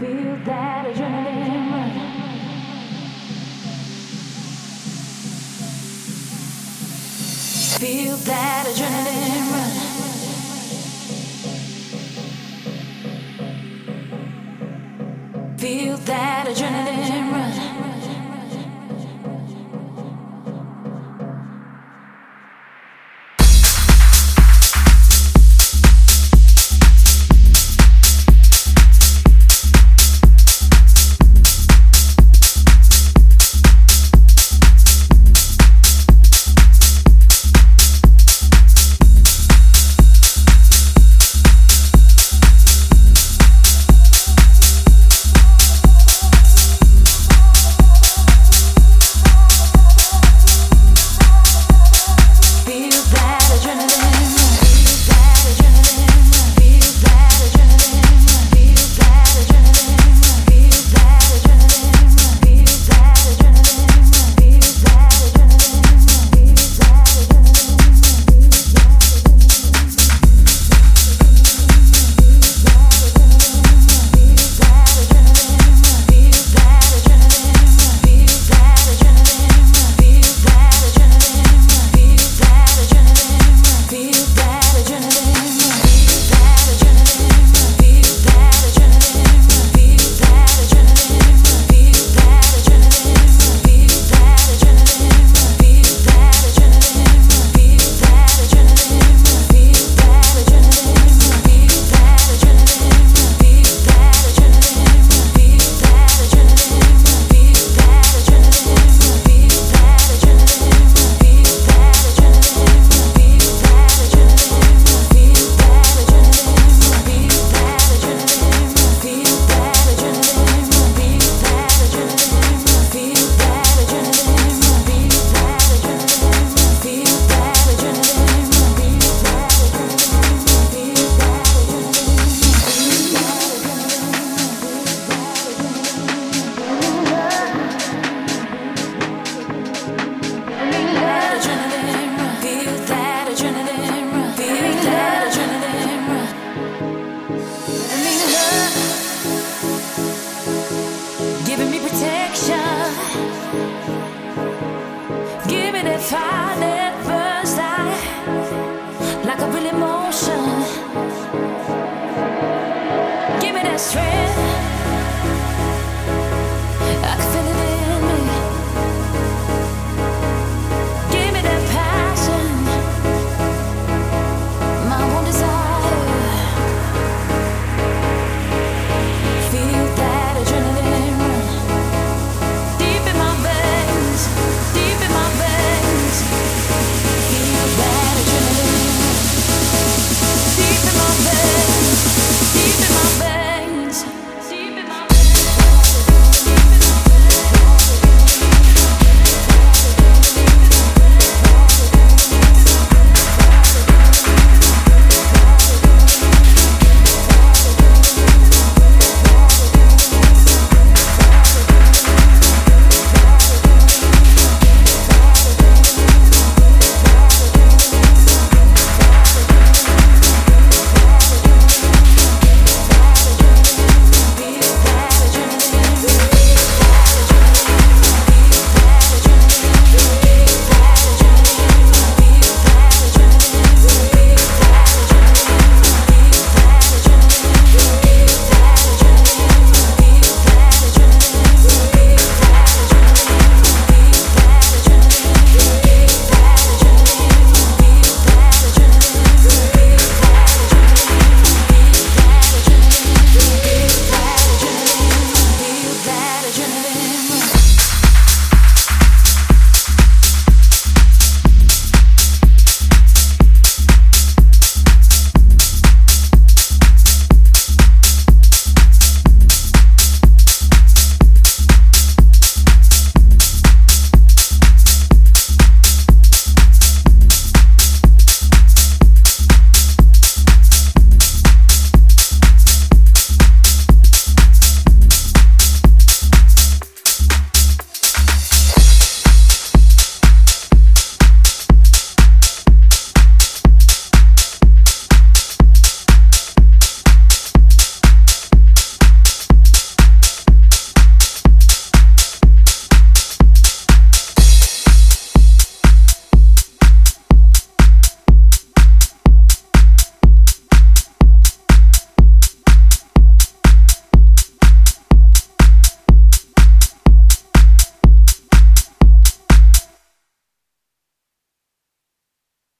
that adrenaline rush. Feel that adrenaline rush. Feel that adrenaline strength.